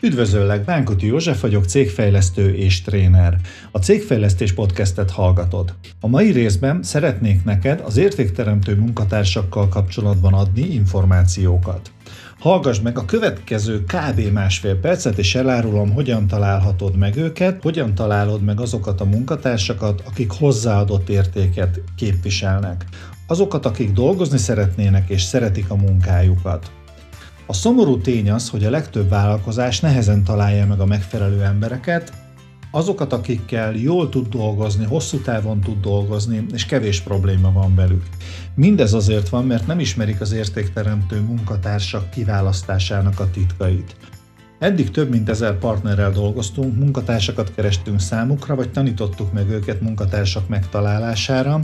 Üdvözöllek, Bánkuti József vagyok, cégfejlesztő és tréner. A Cégfejlesztés podcastet hallgatod. A mai részben szeretnék neked az értékteremtő munkatársakkal kapcsolatban adni információkat. Hallgass meg a következő kb. másfél percet, és elárulom, hogyan találhatod meg őket, hogyan találod meg azokat a munkatársakat, akik hozzáadott értéket képviselnek. Azokat, akik dolgozni szeretnének és szeretik a munkájukat. A szomorú tény az, hogy a legtöbb vállalkozás nehezen találja meg a megfelelő embereket, azokat, akikkel jól tud dolgozni, hosszú távon tud dolgozni, és kevés probléma van velük. Mindez azért van, mert nem ismerik az értékteremtő munkatársak kiválasztásának a titkait. Eddig több mint ezer partnerrel dolgoztunk, munkatársakat kerestünk számukra, vagy tanítottuk meg őket munkatársak megtalálására,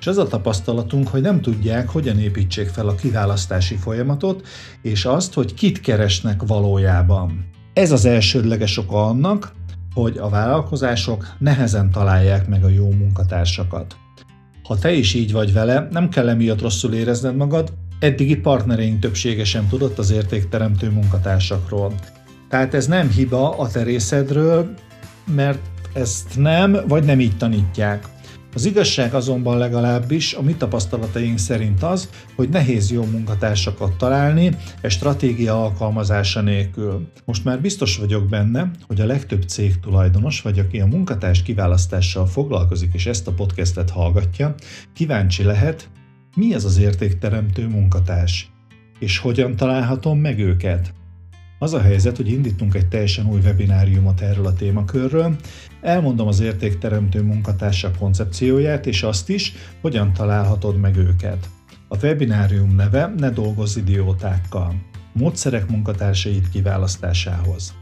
és az a tapasztalatunk, hogy nem tudják, hogyan építsék fel a kiválasztási folyamatot, és azt, hogy kit keresnek valójában. Ez az elsődleges oka annak, hogy a vállalkozások nehezen találják meg a jó munkatársakat. Ha te is így vagy vele, nem kell emiatt rosszul érezned magad, eddigi partnereink többsége sem tudott az értékteremtő munkatársakról. Tehát ez nem hiba a te mert ezt nem, vagy nem így tanítják. Az igazság azonban legalábbis a mi tapasztalataink szerint az, hogy nehéz jó munkatársakat találni egy stratégia alkalmazása nélkül. Most már biztos vagyok benne, hogy a legtöbb cég tulajdonos, vagy aki a munkatárs kiválasztással foglalkozik és ezt a podcastet hallgatja, kíváncsi lehet, mi ez az értékteremtő munkatárs, és hogyan találhatom meg őket. Az a helyzet, hogy indítunk egy teljesen új webináriumot erről a témakörről. Elmondom az értékteremtő munkatársak koncepcióját, és azt is, hogyan találhatod meg őket. A webinárium neve Ne dolgozz idiótákkal. Módszerek munkatársait kiválasztásához.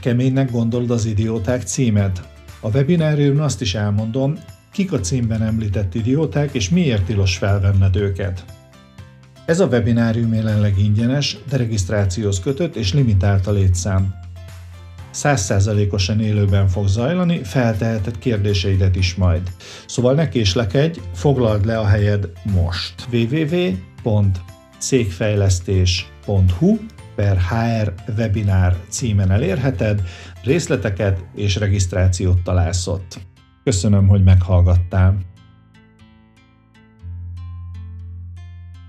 Keménynek gondolod az idióták címet? A webináriumon azt is elmondom, kik a címben említett idióták, és miért tilos felvenned őket. Ez a webinárium jelenleg ingyenes, de regisztrációhoz kötött és limitált a létszám. 100%-osan élőben fog zajlani, felteheted kérdéseidet is majd. Szóval ne késlekedj, foglald le a helyed most. www.cégfejlesztés.hu per HR webinár címen elérheted, részleteket és regisztrációt találsz ott. Köszönöm, hogy meghallgattál.